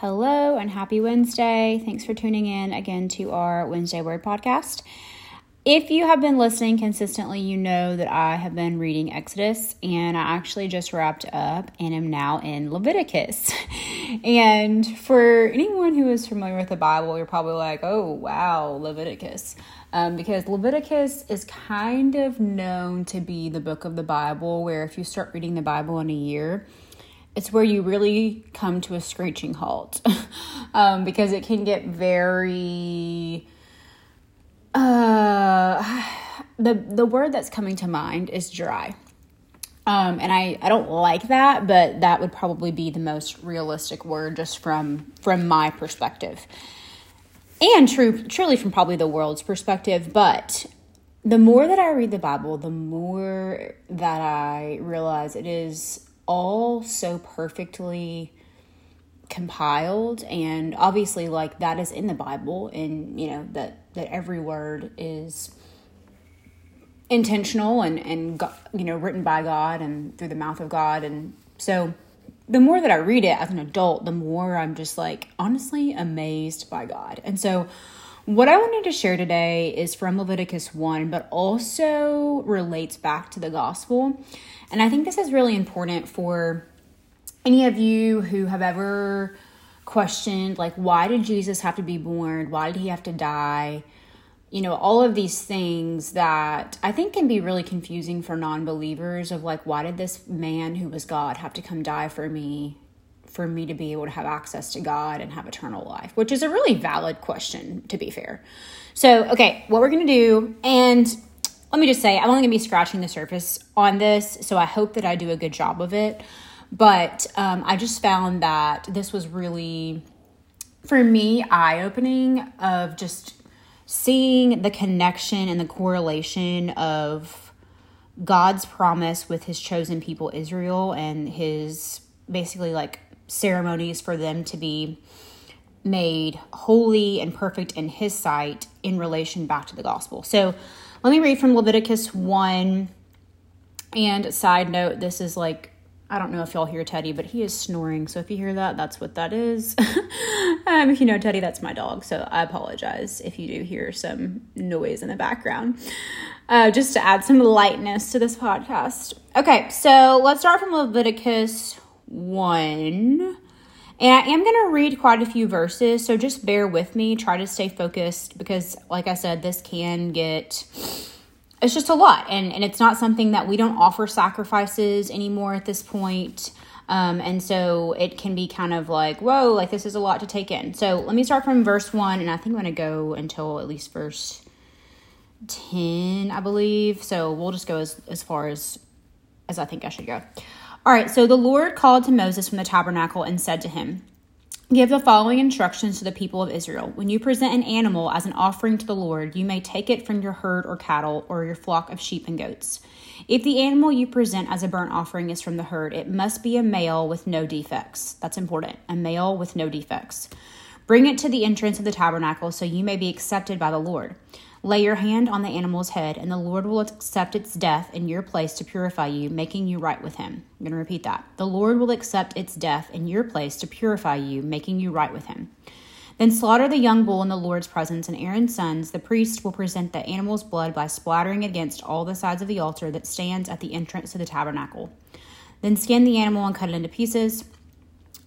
Hello and happy Wednesday. Thanks for tuning in again to our Wednesday Word podcast. If you have been listening consistently, you know that I have been reading Exodus and I actually just wrapped up and am now in Leviticus. and for anyone who is familiar with the Bible, you're probably like, oh, wow, Leviticus. Um, because Leviticus is kind of known to be the book of the Bible where if you start reading the Bible in a year, it's where you really come to a screeching halt um, because it can get very uh, the the word that's coming to mind is dry. Um, and I, I don't like that but that would probably be the most realistic word just from from my perspective. And true truly from probably the world's perspective but the more that i read the bible the more that i realize it is all so perfectly compiled and obviously like that is in the bible and you know that that every word is intentional and and you know written by god and through the mouth of god and so the more that i read it as an adult the more i'm just like honestly amazed by god. And so what I wanted to share today is from Leviticus 1, but also relates back to the gospel. And I think this is really important for any of you who have ever questioned, like, why did Jesus have to be born? Why did he have to die? You know, all of these things that I think can be really confusing for non believers of like, why did this man who was God have to come die for me? For me to be able to have access to God and have eternal life, which is a really valid question, to be fair. So, okay, what we're gonna do, and let me just say, I'm only gonna be scratching the surface on this, so I hope that I do a good job of it. But um, I just found that this was really, for me, eye opening of just seeing the connection and the correlation of God's promise with his chosen people, Israel, and his basically like ceremonies for them to be made holy and perfect in his sight in relation back to the gospel. So let me read from Leviticus 1. And side note, this is like, I don't know if y'all hear Teddy, but he is snoring. So if you hear that, that's what that is. um, if you know Teddy, that's my dog. So I apologize if you do hear some noise in the background. Uh, just to add some lightness to this podcast. Okay, so let's start from Leviticus 1. And I am going to read quite a few verses, so just bear with me. Try to stay focused because, like I said, this can get. It's just a lot, and, and it's not something that we don't offer sacrifices anymore at this point. Um, and so it can be kind of like, whoa, like this is a lot to take in. So let me start from verse 1, and I think I'm going to go until at least verse 10, I believe. So we'll just go as, as far as as I think I should go. All right, so the Lord called to Moses from the tabernacle and said to him, Give the following instructions to the people of Israel. When you present an animal as an offering to the Lord, you may take it from your herd or cattle or your flock of sheep and goats. If the animal you present as a burnt offering is from the herd, it must be a male with no defects. That's important. A male with no defects. Bring it to the entrance of the tabernacle so you may be accepted by the Lord. Lay your hand on the animal's head, and the Lord will accept its death in your place to purify you, making you right with him. I'm going to repeat that. The Lord will accept its death in your place to purify you, making you right with him. Then slaughter the young bull in the Lord's presence, and Aaron's sons, the priest, will present the animal's blood by splattering against all the sides of the altar that stands at the entrance to the tabernacle. Then skin the animal and cut it into pieces.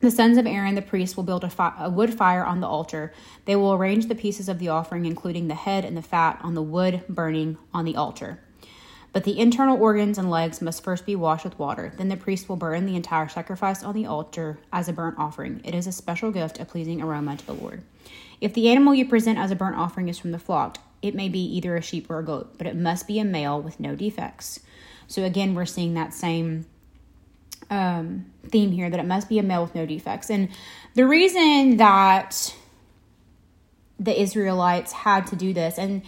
The sons of Aaron the priest will build a, fi- a, wood fire on the altar. They will arrange the pieces of the offering, including the head and the fat, on the wood burning on the altar. But the internal organs and legs must first be washed with water. Then the priest will burn the entire sacrifice on the altar as a burnt offering. It is a special gift, a pleasing aroma to the Lord. If the animal you present as a burnt offering is from the flock, it may be either a sheep or a goat, but it must be a male with no defects. So again, we're seeing that same um, theme here that it must be a male with no defects. And the reason that the Israelites had to do this, and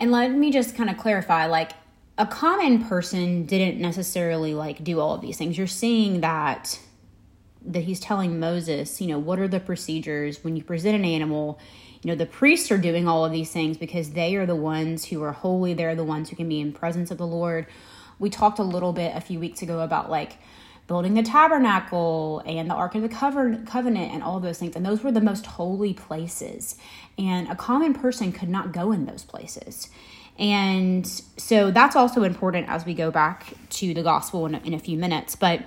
and let me just kind of clarify, like a common person didn't necessarily like do all of these things. You're seeing that that he's telling Moses, you know, what are the procedures when you present an animal? You know, the priests are doing all of these things because they are the ones who are holy. They're the ones who can be in presence of the Lord we talked a little bit a few weeks ago about like building the tabernacle and the Ark of the Covenant and all those things. And those were the most holy places. And a common person could not go in those places. And so that's also important as we go back to the gospel in a, in a few minutes. But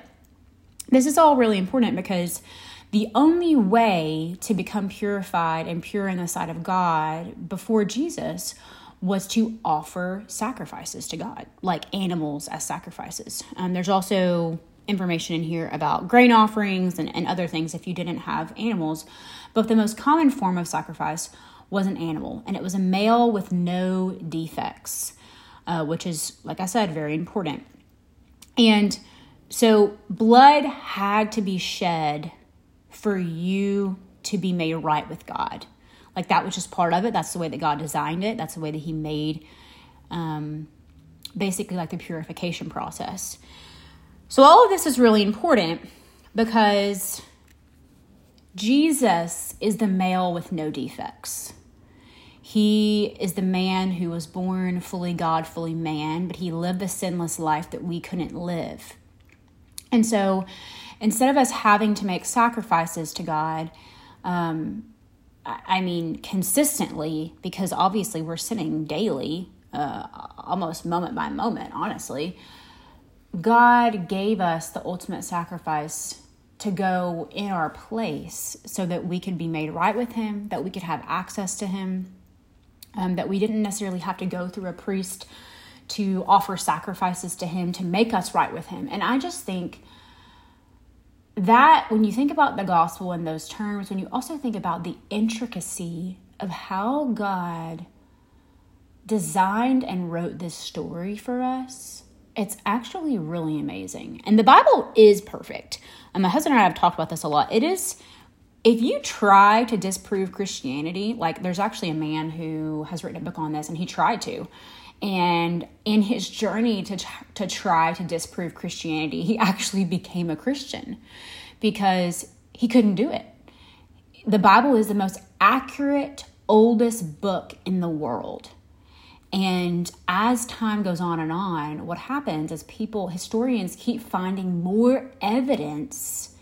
this is all really important because the only way to become purified and pure in the sight of God before Jesus was to offer sacrifices to God, like animals as sacrifices. Um, there's also information in here about grain offerings and, and other things if you didn't have animals. But the most common form of sacrifice was an animal, and it was a male with no defects, uh, which is, like I said, very important. And so blood had to be shed for you to be made right with God. Like that was just part of it. That's the way that God designed it. That's the way that He made um, basically like the purification process. So, all of this is really important because Jesus is the male with no defects. He is the man who was born fully God, fully man, but he lived the sinless life that we couldn't live. And so instead of us having to make sacrifices to God, um, I mean, consistently, because obviously we're sinning daily, uh, almost moment by moment, honestly, God gave us the ultimate sacrifice to go in our place so that we could be made right with Him, that we could have access to Him, um, that we didn't necessarily have to go through a priest to offer sacrifices to Him to make us right with Him. And I just think that when you think about the gospel in those terms, when you also think about the intricacy of how God designed and wrote this story for us, it's actually really amazing. And the Bible is perfect. And my husband and I have talked about this a lot. It is, if you try to disprove Christianity, like there's actually a man who has written a book on this and he tried to. And in his journey to, to try to disprove Christianity, he actually became a Christian because he couldn't do it. The Bible is the most accurate, oldest book in the world. And as time goes on and on, what happens is people, historians, keep finding more evidence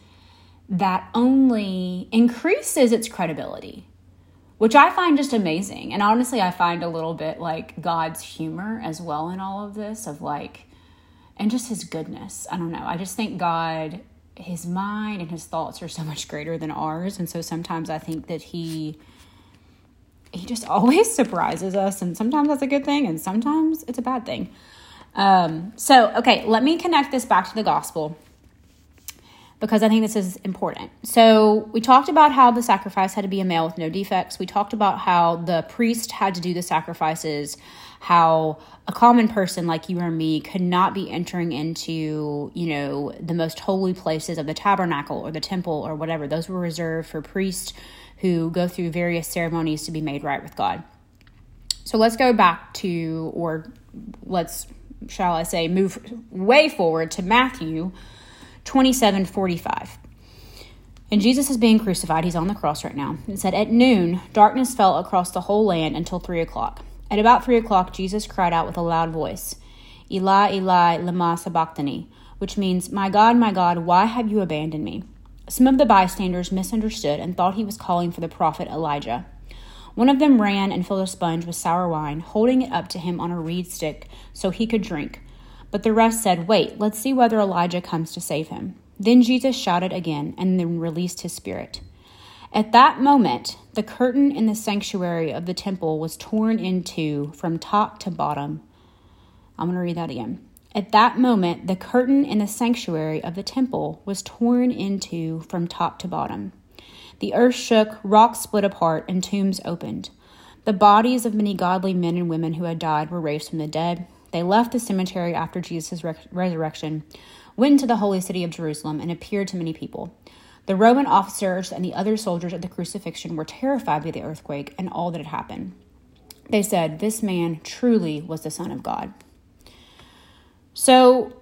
that only increases its credibility which I find just amazing. And honestly, I find a little bit like God's humor as well in all of this, of like, and just his goodness. I don't know. I just think God, his mind and his thoughts are so much greater than ours. And so sometimes I think that he. He just always surprises us, and sometimes that's a good thing, and sometimes it's a bad thing. Um, so, okay, let me connect this back to the gospel because I think this is important. So, we talked about how the sacrifice had to be a male with no defects. We talked about how the priest had to do the sacrifices, how a common person like you or me could not be entering into, you know, the most holy places of the tabernacle or the temple or whatever. Those were reserved for priests who go through various ceremonies to be made right with God. So, let's go back to, or let's, shall I say, move way forward to Matthew 27 45. And Jesus is being crucified. He's on the cross right now. It said, At noon, darkness fell across the whole land until three o'clock. At about three o'clock, Jesus cried out with a loud voice, Eli, Eli, lema sabachthani, which means, My God, my God, why have you abandoned me? Some of the bystanders misunderstood and thought he was calling for the prophet Elijah. One of them ran and filled a sponge with sour wine, holding it up to him on a reed stick so he could drink. But the rest said, Wait, let's see whether Elijah comes to save him. Then Jesus shouted again and then released his spirit. At that moment, the curtain in the sanctuary of the temple was torn in two from top to bottom. I'm going to read that again. At that moment, the curtain in the sanctuary of the temple was torn in two from top to bottom. The earth shook, rocks split apart, and tombs opened. The bodies of many godly men and women who had died were raised from the dead. They left the cemetery after Jesus' re- resurrection, went into the holy city of Jerusalem, and appeared to many people. The Roman officers and the other soldiers at the crucifixion were terrified by the earthquake and all that had happened. They said, This man truly was the Son of God. So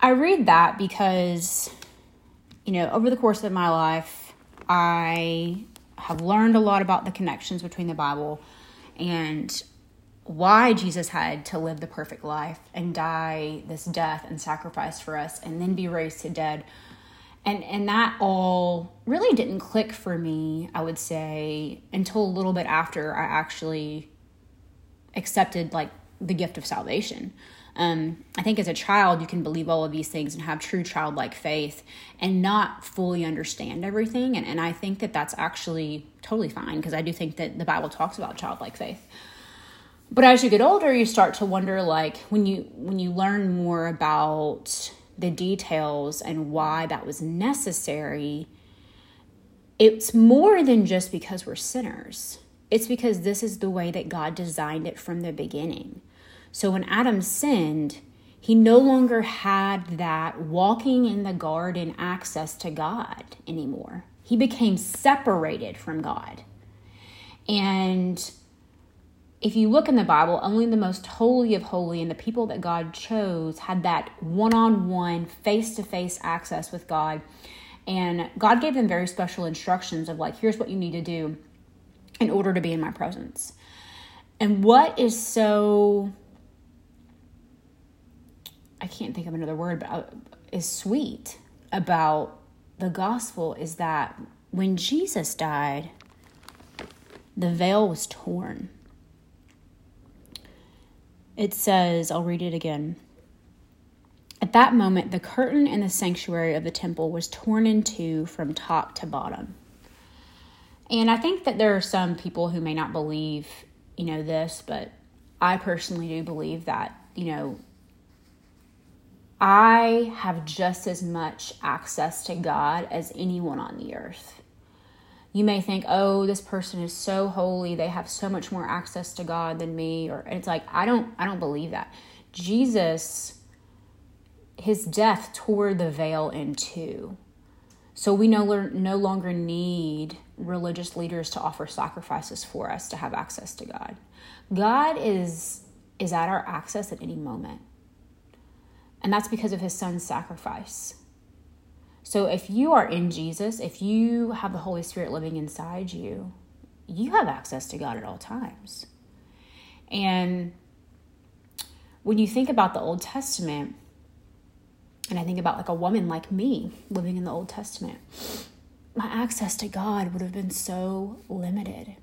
I read that because, you know, over the course of my life, I have learned a lot about the connections between the Bible and why Jesus had to live the perfect life and die this death and sacrifice for us and then be raised to dead. And and that all really didn't click for me, I would say, until a little bit after I actually accepted like the gift of salvation. Um, I think as a child, you can believe all of these things and have true childlike faith and not fully understand everything. And, and I think that that's actually totally fine because I do think that the Bible talks about childlike faith. But as you get older, you start to wonder like when you when you learn more about the details and why that was necessary, it's more than just because we're sinners. It's because this is the way that God designed it from the beginning. So when Adam sinned, he no longer had that walking in the garden access to God anymore. He became separated from God. And if you look in the Bible, only the most holy of holy and the people that God chose had that one on one, face to face access with God. And God gave them very special instructions of, like, here's what you need to do in order to be in my presence. And what is so I can't think of another word, but uh, is sweet about the gospel is that when Jesus died, the veil was torn. It says, I'll read it again. At that moment, the curtain in the sanctuary of the temple was torn in two from top to bottom. And I think that there are some people who may not believe, you know, this, but I personally do believe that, you know, I have just as much access to God as anyone on the earth. You may think, oh, this person is so holy, they have so much more access to God than me, or it's like I don't I don't believe that. Jesus his death tore the veil in two. So we no, no longer need religious leaders to offer sacrifices for us to have access to God. God is is at our access at any moment. And that's because of his son's sacrifice. So if you are in Jesus, if you have the Holy Spirit living inside you, you have access to God at all times. And when you think about the Old Testament, and I think about like a woman like me living in the Old Testament, my access to God would have been so limited.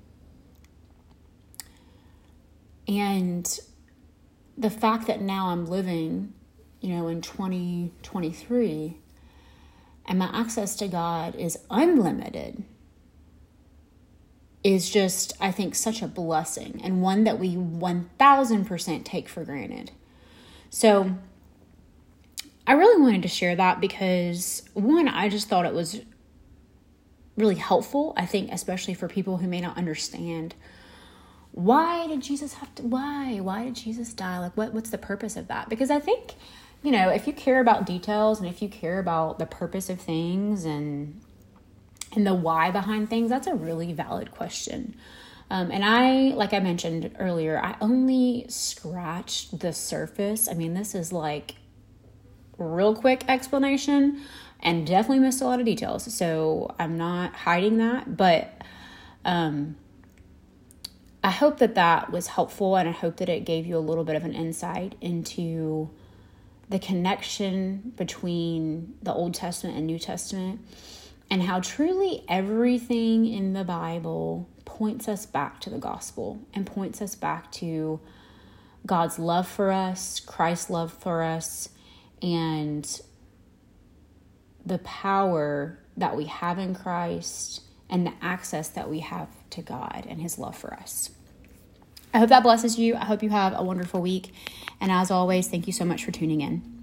And the fact that now I'm living you know, in 2023, and my access to God is unlimited, is just, I think, such a blessing and one that we 1000% take for granted. So, I really wanted to share that because, one, I just thought it was really helpful. I think, especially for people who may not understand why did Jesus have to, why? Why did Jesus die? Like, what, what's the purpose of that? Because I think you know, if you care about details and if you care about the purpose of things and and the why behind things, that's a really valid question. Um, and I, like I mentioned earlier, I only scratched the surface. I mean, this is like real quick explanation and definitely missed a lot of details. So I'm not hiding that, but um, I hope that that was helpful and I hope that it gave you a little bit of an insight into the connection between the Old Testament and New Testament, and how truly everything in the Bible points us back to the gospel and points us back to God's love for us, Christ's love for us, and the power that we have in Christ and the access that we have to God and His love for us. I hope that blesses you. I hope you have a wonderful week. And as always, thank you so much for tuning in.